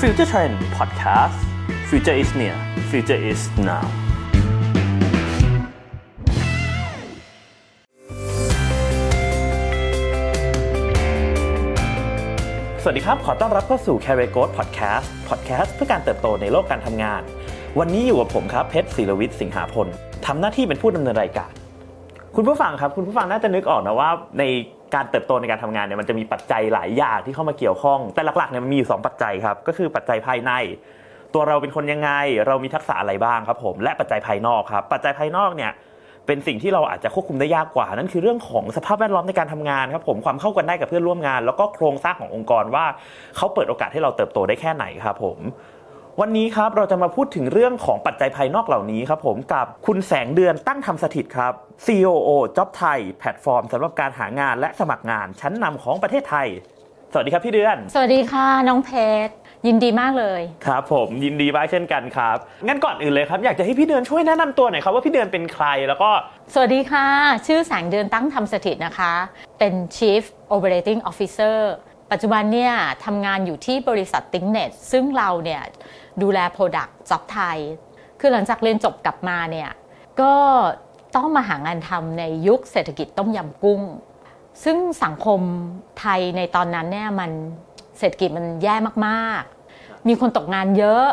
Future Trend Podcast Future is near Future is now สวัสดีครับ ขอต้อนรับเข้าสู่ Career Growth Podcast Podcast เพื่อการเติบโตในโลกการทำงาน วันนี้อยู่กับผมครับ เพชรศิรวิทย์สิงหาพลทำหน้าที่เป็นผู้ดำเนินรายการ คุณผู้ฟังครับ คุณผู้ฟังน่าจะนึกออกนะว่าใน การเติบโตในการทำงานเนี่ยมันจะมีปัจจัยหลายอย่างที่เข้ามาเกี่ยวข้อง แต่หลักๆเนี่ยมันมีอยู่สองปัจจัยครับ ก็คือปัจจัยภายใน ตัวเราเป็นคนยังไง เรามีทักษะอะไรบ้างครับผม และปัจจัยภายนอกครับ ปัจจัยภายนอกเนี่ยเป็นสิ่งที่เราอาจจะควบคุมได้ยากกว่า นั่นคือเรื่องของสภาพแวดล้อมในการทำงานครับผมความเข้ากันได้กับเพื่อนร่วมงาน แล้วก็โครงสร้างขององค์กรว่าเขาเปิดโอกาสให้เราเติบโตได้แค่ไหนครับผม วันนี้ครับเราจะมาพูดถึงเรื่องของปัจจัยภายนอกเหล่านี้ครับผมกับคุณแสงเดือนตั้งทำสถิตครับ COO Job ไทยแพลตฟอร์มสำหรับการหางานและสมัครงานชั้นนำของประเทศไทย สวัสดีครับพี่เดือน สวัสดีค่ะน้องเพชรยินดีมากเลยครับผมยินดีมากเช่นกันครับงั้นก่อนอื่นเลยครับ อยากจะให้พี่เดือนช่วยแนะนำตัวหน่อยครับว่าพี่เดือนเป็นใครแล้วก็ สวัสดีค่ะ ชื่อแสงเดือนตั้งทำสถิตนะคะ เป็น Chief Operating Officer ปัจจุบันเนี่ยทำงานอยู่ที่บริษัท t h i n k n e t ซึ่งเราเนี่ย ดูแล Product จ็อบไทย คือหลังจากเรียนจบกลับมาเนี่ย ก็ต้องมาหางานทำในยุคเศรษฐกิจต้มยำกุ้ง ซึ่งสังคมไทยในตอนนั้นเนี่ยมันเศรษฐกิจมันแย่มากๆ มีคนตกงานเยอะ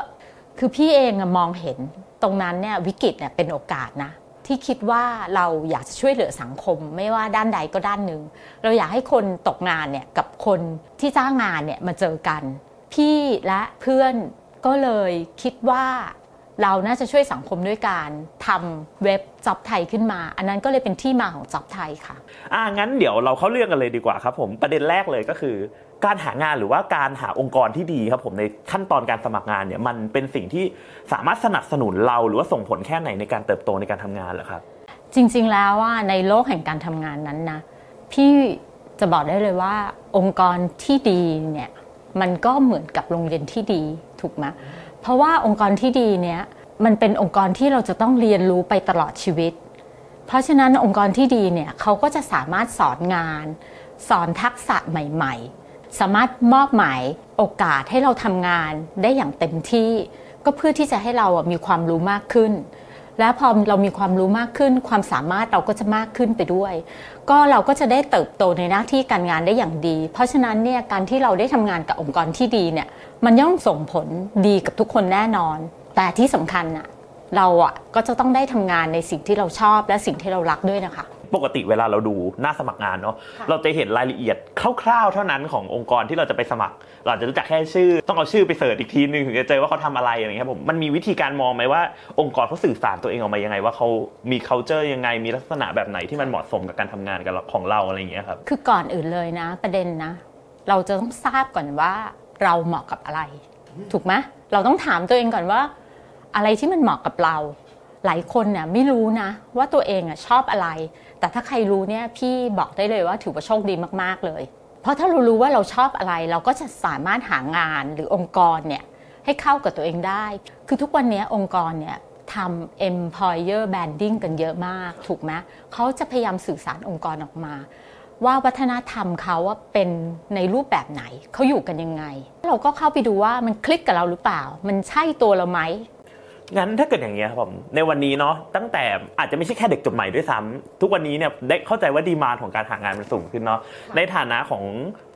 คือพี่เองมองเห็นตรงนั้นเนี่ยวิกฤตเนี่ยเป็นโอกาสนะที่คิดว่าเราอยากจะช่วยเหลือสังคม ไม่ว่าด้านใดก็ด้านหนึ่ง เราอยากให้คนตกงานเนี่ยกับคนที่จ้างงานเนี่ยมาเจอกัน พี่และเพื่อน ก็เลยคิดว่าเราน่าจะช่วยสังคมด้วยการทำเว็บจ็อบไทยขึ้นมา อันนั้นก็เลยเป็นที่มาของจ็อบไทยค่ะ อ่างั้นเดี๋ยวเราเข้าเรื่องกันเลยดีกว่าครับผมประเด็นแรกเลยก็คือ การหางานหรือว่าการหาองค์กรที่ดีครับผมในขั้นตอนการสมัครงานเนี่ยมันเป็นสิ่งที่สามารถสนับสนุนเราหรือว่าส่งผลแค่ไหนในการเติบโตในการทำงานเหรอครับ จริง ๆ แล้วว่าในโลกแห่งการทำงานนั้นนะพี่จะบอกได้เลยว่าองค์กรที่ดีเนี่ย มันก็เหมือนกับโรงเรียนที่ดีถูกไหมเพราะว่าองค์กรที่ดีเนี่ยมันเป็นองค์กรที่เราจะต้องเรียนรู้ไปตลอดชีวิต เพราะฉะนั้นองค์กรที่ดีเนี่ยเขาก็จะสามารถสอนงาน สอนทักษะใหม่ ๆ สามารถมอบหมายโอกาสให้เราทำงานได้อย่างเต็มที่ ก็เพื่อที่จะให้เรามีความรู้มากขึ้น และพอเรามีความรู้มากขึ้น ความสามารถเราก็จะมากขึ้นไปด้วย ก็เราก็จะได้เติบโตในหน้าที่การงานได้อย่างดี เพราะฉะนั้นเนี่ยการที่เราได้ทำงานกับองค์กรที่ดีเนี่ยมันย่อมส่งผลดีกับทุกคนแน่นอน แต่ที่สำคัญอะเราอะก็จะต้องได้ทำงานในสิ่งที่เราชอบและสิ่งที่เรารักด้วยนะคะ ปกติเวลาเราดูหน้าสมัครงานเนาะเราจะเห็นรายละเอียดคร่าวๆ เท่านั้นขององค์กรที่เราจะไปสมัคร เราอาจจะรู้จักแค่ชื่อ ต้องเอาชื่อไปเสิร์ชอีกทีนึงถึงจะเจอว่าเขาทำอะไรอย่างเงี้ยครับผมมันมีวิธีการมองไหมว่าองค์กรเขาสื่อสารตัวเองออกมายังไง ว่าเขามี culture ยังไงมีลักษณะแบบไหนที่มันเหมาะสมกับการทำงานกับของเราอะไรอย่างเงี้ยครับคือก่อนอื่นเลยนะ ประเด็นนะ เราจะต้องทราบก่อนว่าเราเหมาะกับอะไร ถูกไหมเราต้องถามตัวเองก่อนว่า อะไรที่มันเหมาะกับเราหลายคนเนี่ยไม่รู้นะว่าตัวเองอะชอบอะไร แต่ถ้าใครรู้เนี่ยพี่บอกได้เลยว่าถือว่าโชคดีมากๆเลย เพราะถ้าเรารู้ว่าเราชอบอะไรเราก็จะสามารถหางานหรือองค์กรเนี่ยให้เข้ากับตัวเองได้ คือทุกวันนี้องค์กรเนี่ยทำ employer branding กันเยอะมาก ถูกไหมเขาจะพยายามสื่อสารองค์กรออกมา ว่าวัฒนธรรมเขาว่าเป็นในรูปแบบไหน เขาอยู่กันยังไง เราก็เข้าไปดูว่ามันคลิกกับเราหรือเปล่า มันใช่ตัวเราไหม งั้นถ้าเกิดอย่างเงี้ยครับผมในวันนี้เนาะตั้งแต่อาจจะไม่ใช่แค่เด็กจบใหม่ด้วยซ้ำทุกวันนี้เนี่ยได้เข้าใจว่าดีมานของการหางานมันสูงขึ้นเนาะในฐานะของ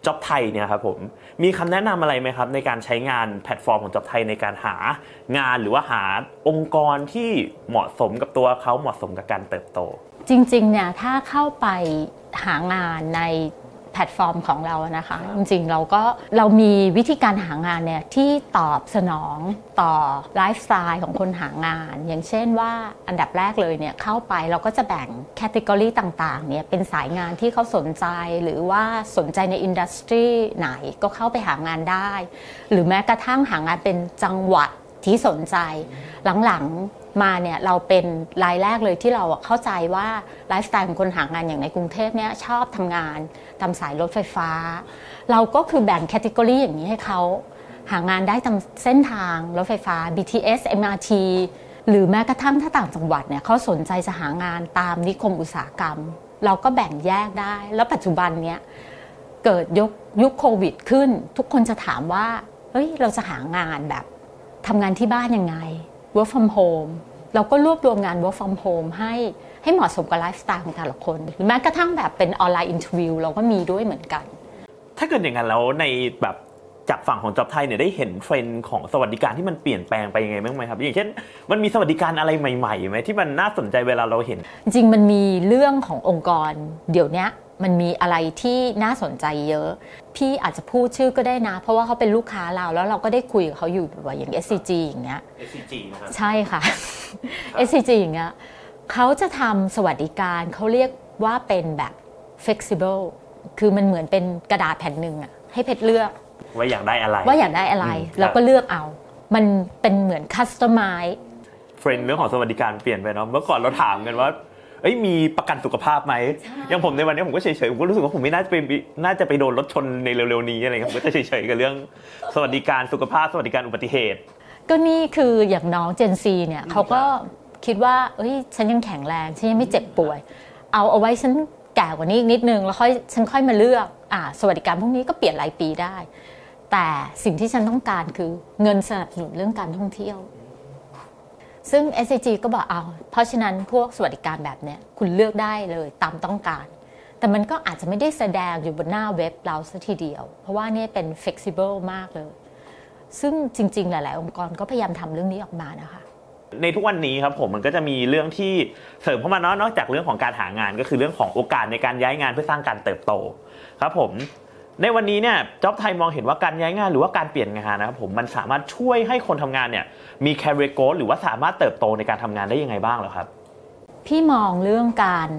จ็อบไทยเนี่ยครับผมมีคำแนะนำอะไรไหมครับ ในการใช้งานแพลตฟอร์มของจ็อบไทยในการหางานหรือว่าหาองค์กรที่เหมาะสมกับตัวเขาเหมาะสมกับการเติบโต จริงๆเนี่ยถ้าเข้าไปหางานในแพลตฟอร์มของเรานะคะ จริงๆเราก็เรามีวิธีการหางานเนี่ยที่ตอบสนองต่อไลฟ์สไตล์ของคนหางาน อย่างเช่นว่าอันดับแรกเลยเนี่ยเข้าไปเราก็จะแบ่ง category ต่างๆเนี่ยเป็นสายงานที่เขาสนใจหรือว่าสนใจใน industry ไหนก็เข้าไปหางานได้ หรือแม้กระทั่งหางานเป็นจังหวัด ที่สนใจ หลังๆมาเนี่ยเราเป็นรายแรกเลยที่เราเข้าใจว่าไลฟ์สไตล์ของคนหางานอย่างในกรุงเทพเนี่ยชอบทำงานตามสายรถไฟฟ้า เราก็คือแบ่งแคตตากรีอย่างนี้ให้เขาหางานได้ตามเส้นทางรถไฟฟ้า BTS MRT หรือแม้กระทั่งถ้าต่างจังหวัดเนี่ยเขาสนใจจะหางานตามนิคมอุตสาหกรรม เราก็แบ่งแยกได้ แล้วปัจจุบันเนี้ยเกิดยุคยุคโควิดขึ้น ทุกคนจะถามว่าเฮ้ยเราจะหางานแบบ ทำงานที่บ้านยังไง work from home เราก็รวบรวมงาน work from home ให้ให้เหมาะสมกับไลฟ์สไตล์ของแต่ละคนหรือแม้กระทั่งแบบเป็นออนไลน์ interview เราก็มีด้วยเหมือนกัน ถ้าเกิดอย่างนั้นแล้วในแบบจากฝั่งของ JobThai เนี่ยได้เห็นเทรนด์ของสวัสดิการที่มันเปลี่ยนแปลงไปยังไงบ้างไหมครับ อย่างเช่น มันมีสวัสดิการอะไรใหม่ๆไหมที่มันน่าสนใจเวลาเราเห็น จริงๆมันมีเรื่องขององค์กร เดี๋ยวนี้ มันมีอะไรที่น่าสนใจเยอะ พี่อาจจะพูดชื่อก็ได้นะ เพราะว่าเขาเป็นลูกค้าเราแล้วเราก็ได้คุยกับเขาอยู่บ่อยๆอย่าง SCG อย่างเงี้ย SCG นะครับใช่ค่ะ SCG อย่างเงี้ยเขาจะทำสวัสดิการเขาเรียกว่าเป็นแบบ flexible คือมันเหมือนเป็นกระดาษแผ่นหนึ่งอะให้เพชรเลือกว่าอยากได้อะไร ว่าอยากได้อะไรอืมครับแล้วก็เลือกเอา มันเป็นเหมือน customize เทรนด์เรื่องของสวัสดิการเปลี่ยนไปเนาะเมื่อก่อนเราถามกันว่า เอ้ยมีประกันสุขภาพไหมอย่างผมในวันนี้ผมก็เฉยๆผมก็รู้สึกว่าผมไม่น่าจะไปน่าจะไปโดนรถชนในเร็วๆนี้อะไรเงี้ยผมก็จะเฉยๆกับเรื่อง สวัสดิการสุขภาพ สวัสดิการอุบัติเหตุ ก็นี่คืออย่างน้องเจนซีเนี่ยเขาก็คิดว่าเอ้ยฉันยังแข็งแรงฉันยังไม่เจ็บป่วย เอาเอาไว้ฉันแก่กว่านี้อีกนิดนึงแล้วค่อยฉันค่อยมาเลือกอ่าสวัสดิการพวกนี้ก็เปลี่ยนรายปีได้ แต่สิ่งที่ฉันต้องการคือเงินสนับสนุนเรื่องการท่องเที่ยว ซึ่ง SCG ก็บอกเอา เพราะฉะนั้นพวกสวัสดิการแบบเนี้ยคุณเลือกได้เลยตามต้องการ แต่มันก็อาจจะไม่ได้แสดงอยู่บนหน้าเว็บเราซะทีเดียว เพราะว่านี่เป็น flexible มากเลย ซึ่งจริง ๆ หลาย ๆ องค์กรก็พยายามทำเรื่องนี้ออกมานะคะในทุกวันนี้ครับผมมันก็จะมีเรื่องที่เสริมเข้ามาเนาะนอกจากเรื่องของการหางานก็คือเรื่องของโอกาสในการย้ายงานเพื่อสร้างการเติบโตครับผม ในวันนี้เนี่ยจ็อบไทยมองเห็นว่าการย้ายงานหรือว่าการเปลี่ยนงานนะครับผมมันสามารถช่วยให้คนทำงานเนี่ยมี career growth หรือว่าสามารถเติบโตในการทำงานได้ยังไงบ้างหรอครับ พี่มองเรื่องการ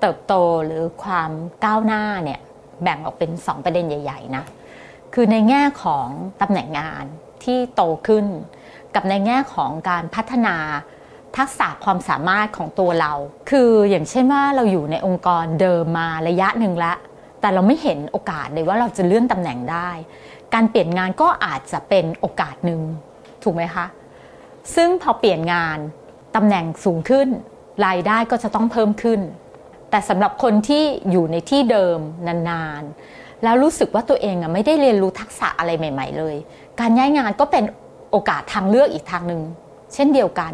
เติบโตหรือความก้าวหน้าเนี่ยแบ่งออกเป็น 2 ประเด็นใหญ่ ๆ นะ คือในแง่ของตำแหน่งงานที่โตขึ้น กับในแง่ของการพัฒนาทักษะความสามารถของตัวเรา คืออย่างเช่นว่าเราอยู่ในองค์กรเดิมมาระยะหนึ่งแล้ว แต่เราไม่เห็นโอกาสเลยว่าเราจะเลื่อนตำแหน่งได้ การเปลี่ยนงานก็อาจจะเป็นโอกาสหนึ่งถูกไหมคะ ซึ่งพอเปลี่ยนงานตำแหน่งสูงขึ้น รายได้ก็จะต้องเพิ่มขึ้น แต่สำหรับคนที่อยู่ในที่เดิมนานๆ แล้วรู้สึกว่าตัวเองอะไม่ได้เรียนรู้ทักษะอะไรใหม่ ๆ เลย การย้ายงานก็เป็นโอกาสทางเลือกอีกทางหนึ่งเช่นเดียวกัน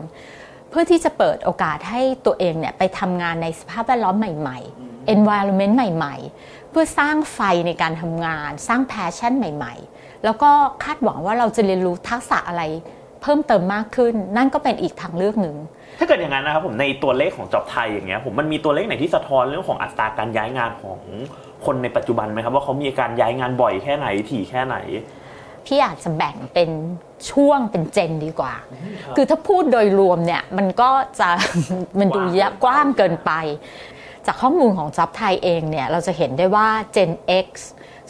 เพื่อที่จะเปิดโอกาสให้ตัวเองเนี่ยไปทำงานในสภาพแวดล้อมใหม่ ๆ environment ใหม่ ๆ เพื่อสร้างไฟในการทำงาน สร้าง passion ใหม่ ๆ แล้วก็คาดหวังว่าเราจะเรียนรู้ทักษะอะไรเพิ่มเติมมากขึ้น นั่นก็เป็นอีกทางเลือกหนึ่ง ถ้าเกิดอย่างนั้นนะครับผมในตัวเลขของจ็อบไทยอย่างเงี้ยผมมันมีตัวเลขไหนที่สะท้อนเรื่องของอัตราการย้ายงานของคนในปัจจุบันไหมครับว่าเขามีการย้ายงานบ่อยแค่ไหนถี่แค่ไหนพี่อาจจะแบ่งเป็นช่วงเป็นเจนดีกว่า คือถ้าพูดโดยรวมเนี่ยมันก็จะมันดูยะกว้างเกินไป จากข้อมูลของจับไทยเองเนี่ยเราจะเห็นได้ว่า Gen X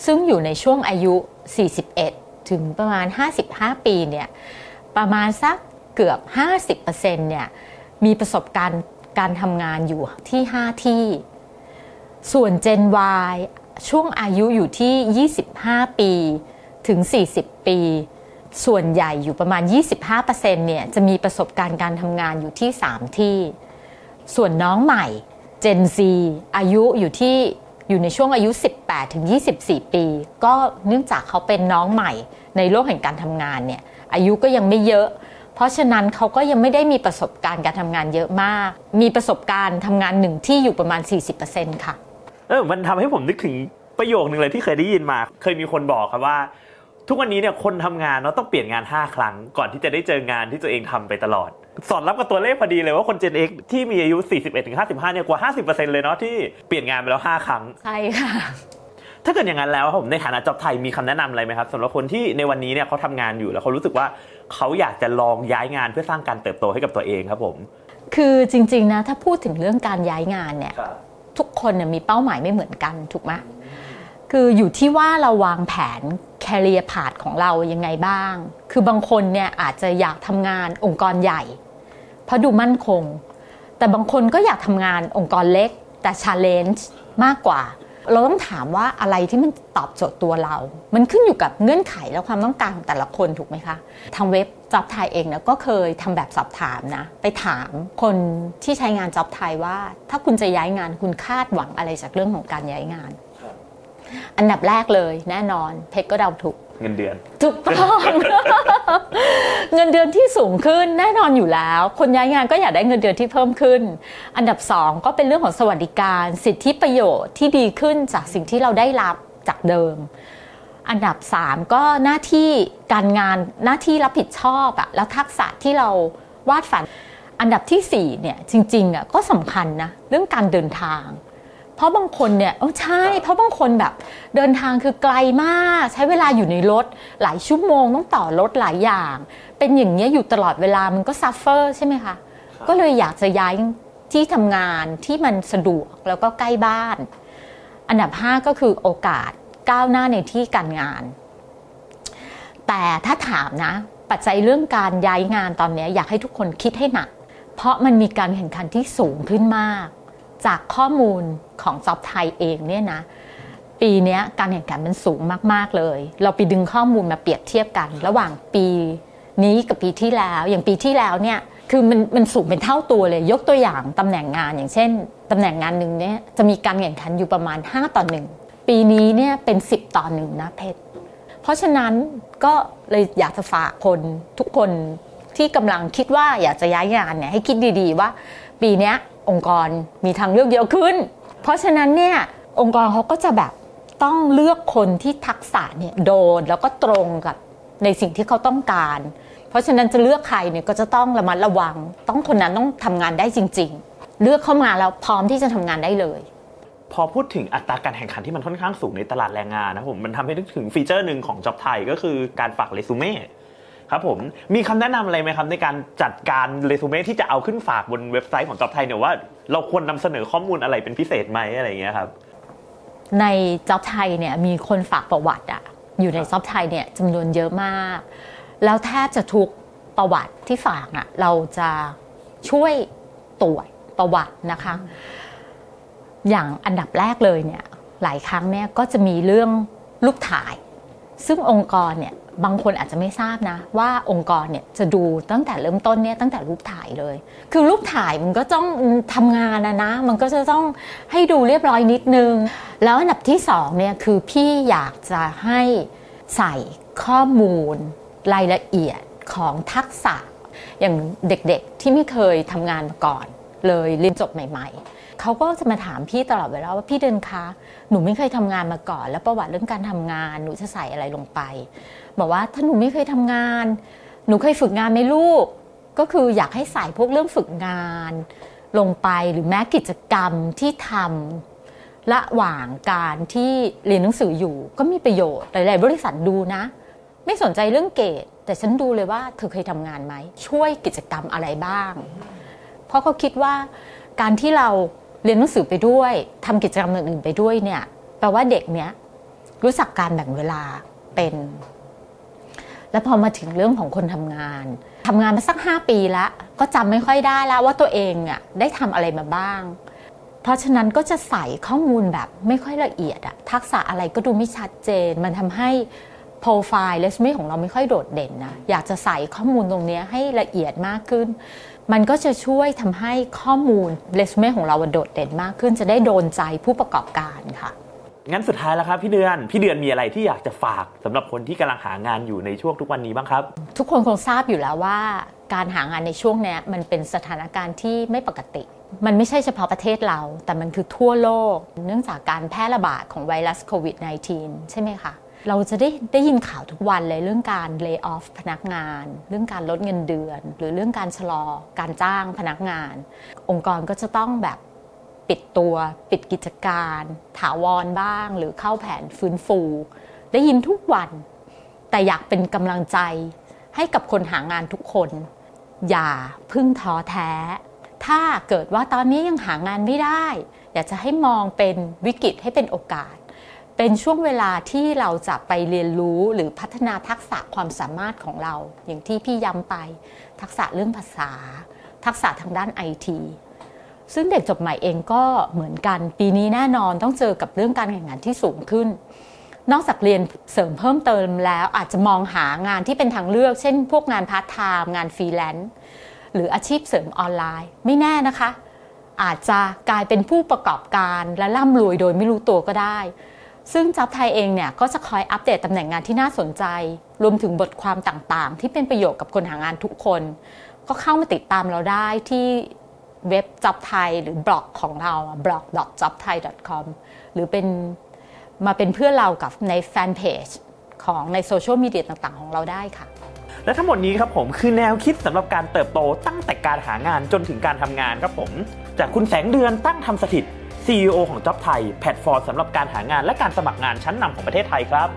ซึ่งอยู่ในช่วงอายุ 41 ถึงประมาณ 55 ปีเนี่ยประมาณสักเกือบ 50%เนี่ยมีประสบการณ์การทำงานอยู่ที่ 5 ที่ ส่วน Gen Y ช่วงอายุอยู่ที่ 25 ปีถึง 40 ปี ส่วนใหญ่อยู่ประมาณ 25%เนี่ยจะมีประสบการณ์การทำงานอยู่ที่ 3 ที่ ส่วนน้องใหม่ Gen Z อายุอยู่ที่อยู่ในช่วงอายุ 18 ถึง 24 ปี ก็เนื่องจากเขาเป็นน้องใหม่ในโลกแห่งการทำงานเนี่ยอายุก็ยังไม่เยอะ เพราะฉะนั้นเขาก็ยังไม่ได้มีประสบการณ์การทำงานเยอะมาก มีประสบการณ์ทำงานหนึ่งที่อยู่ประมาณ 40%ค่ะ เออมันทำให้ผมนึกถึงประโยคนึงเลยที่เคยได้ยินมา เคยมีคนบอกครับว่า ทุกวันนี้เนี่ยคนทำงานเนาะต้องเปลี่ยนงาน 5 ครั้ง ก่อนที่จะได้เจองานที่ตัวเองทำไปตลอด สอดรับกับตัวเลขพอดีเลยว่าคน Gen X ที่มีอายุ 41-55 เนี่ยกว่า 50%เลยเนาะที่เปลี่ยนงานไปแล้ว 5 ครั้ง ใช่ค่ะ ถ้าเกิดอย่างนั้นแล้วผมในฐานะจ็อบไทยมีคำแนะนำอะไรไหมครับสำหรับคนที่ในวันนี้เนี่ยเขาทำงานอยู่แล้วเขารู้สึกว่าเขาอยากจะลองย้ายงานเพื่อสร้างการเติบโตให้กับตัวเองครับผม คือจริงๆนะถ้าพูดถึงเรื่องการย้ายงานเนี่ยทุกคนเนี่ยมีเป้าหมายไม่เหมือนกันถูกไหมคืออยู่ที่ว่าเราวางแผน career path ของเรายังไงบ้าง คือบางคนเนี่ยอาจจะอยากทำงานองค์กรใหญ่ เพราะดูมั่นคง แต่บางคนก็อยากทำงานองค์กรเล็ก แต่ challenge มากกว่า เราต้องถามว่าอะไรที่มันตอบโจทย์ตัวเรา มันขึ้นอยู่กับเงื่อนไขและความต้องการของแต่ละคนถูกไหมคะ ทางเว็บจ็อบไทยเองนะก็เคยทำแบบสอบถามนะ ไปถามคนที่ใช้งานจ็อบไทยว่า ถ้าคุณจะย้ายงานคุณคาดหวังอะไรจากเรื่องของการย้ายงาน อันดับแรกเลยแน่นอน เพชรก็เดาถูกเงินเดือนถูกต้องเงินเดือนที่สูงขึ้นแน่นอนอยู่แล้ว คนย้ายงานก็อยากได้เงินเดือนที่เพิ่มขึ้น อันดับสองก็เป็นเรื่องของสวัสดิการ สิทธิประโยชน์ที่ดีขึ้นจากสิ่งที่เราได้รับจากเดิม อันดับสามก็หน้าที่การงานหน้าที่รับผิดชอบอะแล้วทักษะที่เราวาดฝัน อันดับที่สี่เนี่ยจริงๆอะก็สำคัญนะเรื่องการเดินทาง เพราะบางคนเนี่ยโอ้ใช่ เพราะบางคนแบบเดินทางคือไกลมาก ใช้เวลาอยู่ในรถ หลายชั่วโมงต้องต่อรถหลายอย่าง เป็นอย่างนี้อยู่ตลอดเวลามันก็ suffer ใช่ไหมคะก็เลยอยากจะย้ายที่ทำงานที่มันสะดวกแล้วก็ใกล้บ้าน อันดับ 5 ก็คือโอกาสก้าวหน้าในที่การงาน แต่ถ้าถามนะ ปัจจัยเรื่องการย้ายงานตอนนี้อยากให้ทุกคนคิดให้หนัก เพราะมันมีการแข่งขันที่สูงขึ้นมาก จากข้อมูลของจอบไทยเองเนี่ยนะปีนี้การแข่งขันมันสูงมากๆเลย เราไปดึงข้อมูลมาเปรียบเทียบกัน ระหว่างปีนี้กับปีที่แล้ว อย่างปีที่แล้วเนี่ยคือมันมันสูงเป็นเท่าตัวเลย ยกตัวอย่างตำแหน่งงานอย่างเช่นตำแหน่งงานหนึ่งเนี่ยจะมีการแข่งขันอยู่ประมาณ 5 ต่อหนึ่งปีนี้เนี่ยเป็น 10 ต่อหนึ่งนะเพชรเพราะฉะนั้นก็เลยอยากจะฝากคนทุกคนที่กำลังคิดว่าอยากจะย้ายงานเนี่ยให้คิดดีๆว่า ปีนี้ องค์กรมีทางเลือกเยอะขึ้น เพราะฉะนั้นเนี่ยองค์กรเขาก็จะแบบต้องเลือกคนที่ทักษะเนี่ยโดนแล้วก็ตรงกับในสิ่งที่เขาต้องการ เพราะฉะนั้นจะเลือกใครเนี่ยก็จะต้องระมัดระวัง ต้องคนนั้นต้องทำงานได้จริง ๆ เลือกเข้ามาแล้วพร้อมที่จะทำงานได้เลย พอพูดถึงอัตราการแข่งขันที่มันค่อนข้างสูงในตลาดแรงงานนะผมมันทำให้นึกถึงฟีเจอร์หนึ่งของจ็อบไทยก็คือการฝากเรซูเม่ ครับผมมีคำแนะนำอะไรไหมครับในการจัดการเรซูเม่ที่จะเอาขึ้นฝากบนเว็บไซต์ของจอบไทยเนี่ยว่าเราควรนำเสนอข้อมูลอะไรเป็นพิเศษไหมอะไรเงี้ยครับในจ็อบไทยเนี่ยมีคนฝากประวัติอะอยู่ในจ็อบไทยเนี่ยจำนวนเยอะมาก แล้วแทบจะทุกประวัติที่ฝากอะเราจะช่วยตรวจประวัตินะคะ อย่างอันดับแรกเลยเนี่ยหลายครั้งเนี่ยก็จะมีเรื่องรูปถ่าย ซึ่งองค์กรเนี่ยบางคนอาจจะไม่ทราบนะ ว่าองค์กรเนี่ยจะดูตั้งแต่เริ่มต้นเนี่ยตั้งแต่รูปถ่ายเลย คือรูปถ่ายมันก็ต้องทำงานนะนะ มันก็จะต้องให้ดูเรียบร้อยนิดนึง แล้วอันดับที่สองเนี่ยคือพี่อยากจะให้ใส่ข้อมูลรายละเอียดของทักษะอย่างเด็กๆที่ไม่เคยทำงานมาก่อน เลยเรียนจบใหม่ ๆ เขาก็จะมาถามพี่ตลอดเวลาว่าพี่เดินคะหนูไม่เคยทำงานมาก่อน แล้วประวัติเรื่องการทำงานหนูจะใส่อะไรลงไป บอกว่าถ้าหนูไม่เคยทำงาน หนูเคยฝึกงานไหมลูก ก็คืออยากให้ใส่พวกเรื่องฝึกงานลงไปหรือแม้กิจกรรมที่ทำระหว่างการที่เรียนหนังสืออยู่ก็มีประโยชน์หลายๆบริษัทดูนะ ไม่สนใจเรื่องเกรดแต่ฉันดูเลยว่าเธอเคยทำงานไหม ช่วยกิจกรรมอะไรบ้าง เพราะเขาคิดว่าการที่เรา เรียนหนังสือไปด้วยทำกิจกรรมอื่นๆไปด้วยเนี่ยแปลว่าเด็กเนี้ยรู้จักการแบ่งเวลาเป็น แล้วพอมาถึงเรื่องของคนทำงานทำงานมาสัก5ปีแล้วก็จำไม่ค่อยได้แล้วว่าตัวเองอะได้ทำอะไรมาบ้าง เพราะฉะนั้นก็จะใส่ข้อมูลแบบไม่ค่อยละเอียดอะทักษะอะไรก็ดูไม่ชัดเจน มันทำให้โปรไฟล์เรซูเม่ของเราไม่ค่อยโดดเด่นนะอยากจะใส่ข้อมูลตรงนี้ให้ละเอียดมากขึ้น มันก็จะช่วยทำให้ข้อมูลเรซูเม่ของเราโดดเด่นมากขึ้น จะได้โดนใจผู้ประกอบการค่ะ งั้นสุดท้ายแล้วครับพี่เดือน พี่เดือนมีอะไรที่อยากจะฝากสำหรับคนที่กำลังหางานอยู่ในช่วงทุกวันนี้บ้างครับ ทุกคนคงทราบอยู่แล้วว่า การหางานในช่วงเนี้ยมันเป็นสถานการณ์ที่ไม่ปกติ มันไม่ใช่เฉพาะประเทศเรา แต่มันคือทั่วโลก เนื่องจากการแพร่ระบาดของไวรัสโควิด -19 ใช่ไหมคะ เราจะได้ได้ยินข่าวทุกวันเลยเรื่องการ lay off พนักงาน เรื่องการลดเงินเดือน หรือเรื่องการชะลอการจ้างพนักงาน องค์กรก็จะต้องแบบปิดตัวปิดกิจการ ถาวรบ้าง หรือเข้าแผนฟื้นฟู ได้ยินทุกวัน แต่อยากเป็นกำลังใจให้กับคนหางานทุกคน อย่าพึ่งท้อแท้ ถ้าเกิดว่าตอนนี้ยังหางานไม่ได้ อยากจะให้มองเป็นวิกฤตให้เป็นโอกาส เป็นช่วงเวลาที่เราจะไปเรียนรู้หรือพัฒนาทักษะความสามารถของเรา อย่างที่พี่ย้ำไป ทักษะเรื่องภาษา ทักษะทางด้านไอทีซึ่งเด็กจบใหม่เองก็เหมือนกัน ปีนี้แน่นอนต้องเจอกับเรื่องการแข่งขันที่สูงขึ้น นอกจากเรียนเสริมเพิ่มเติมแล้วอาจจะมองหางานที่เป็นทางเลือก เช่น พวกงานพาร์ทไทม์งานฟรีแลนซ์หรืออาชีพเสริมออนไลน์ ไม่แน่นะคะ อาจจะกลายเป็นผู้ประกอบการและร่ำรวยโดยไม่รู้ตัวก็ได้ ซึ่ง JobThai เองเนี่ยก็จะคอยอัปเดตตำแหน่งงานที่น่าสนใจ รวมถึงบทความต่างๆ ที่เป็นประโยชน์กับคนหางานทุกคน ก็เข้ามาติดตามเราได้ที่เว็บจับไทยหรือบล็อกของเรา blog.jobthai.com หรือเป็นมาเป็นเพื่อนเรากับในแฟนเพจของในโซเชียลมีเดียต่างๆ ของเราได้ค่ะ และทั้งหมดนี้ครับผมคือแนวคิดสำหรับการเติบโตตั้งแต่การหางานจนถึงการทำงานครับผม จากคุณแสงเดือนตั้งทำสถิต CEO ของ Job ไทย แพลตฟอร์มสำหรับการหางานและการสมัครงานชั้นนำของประเทศไทยครับ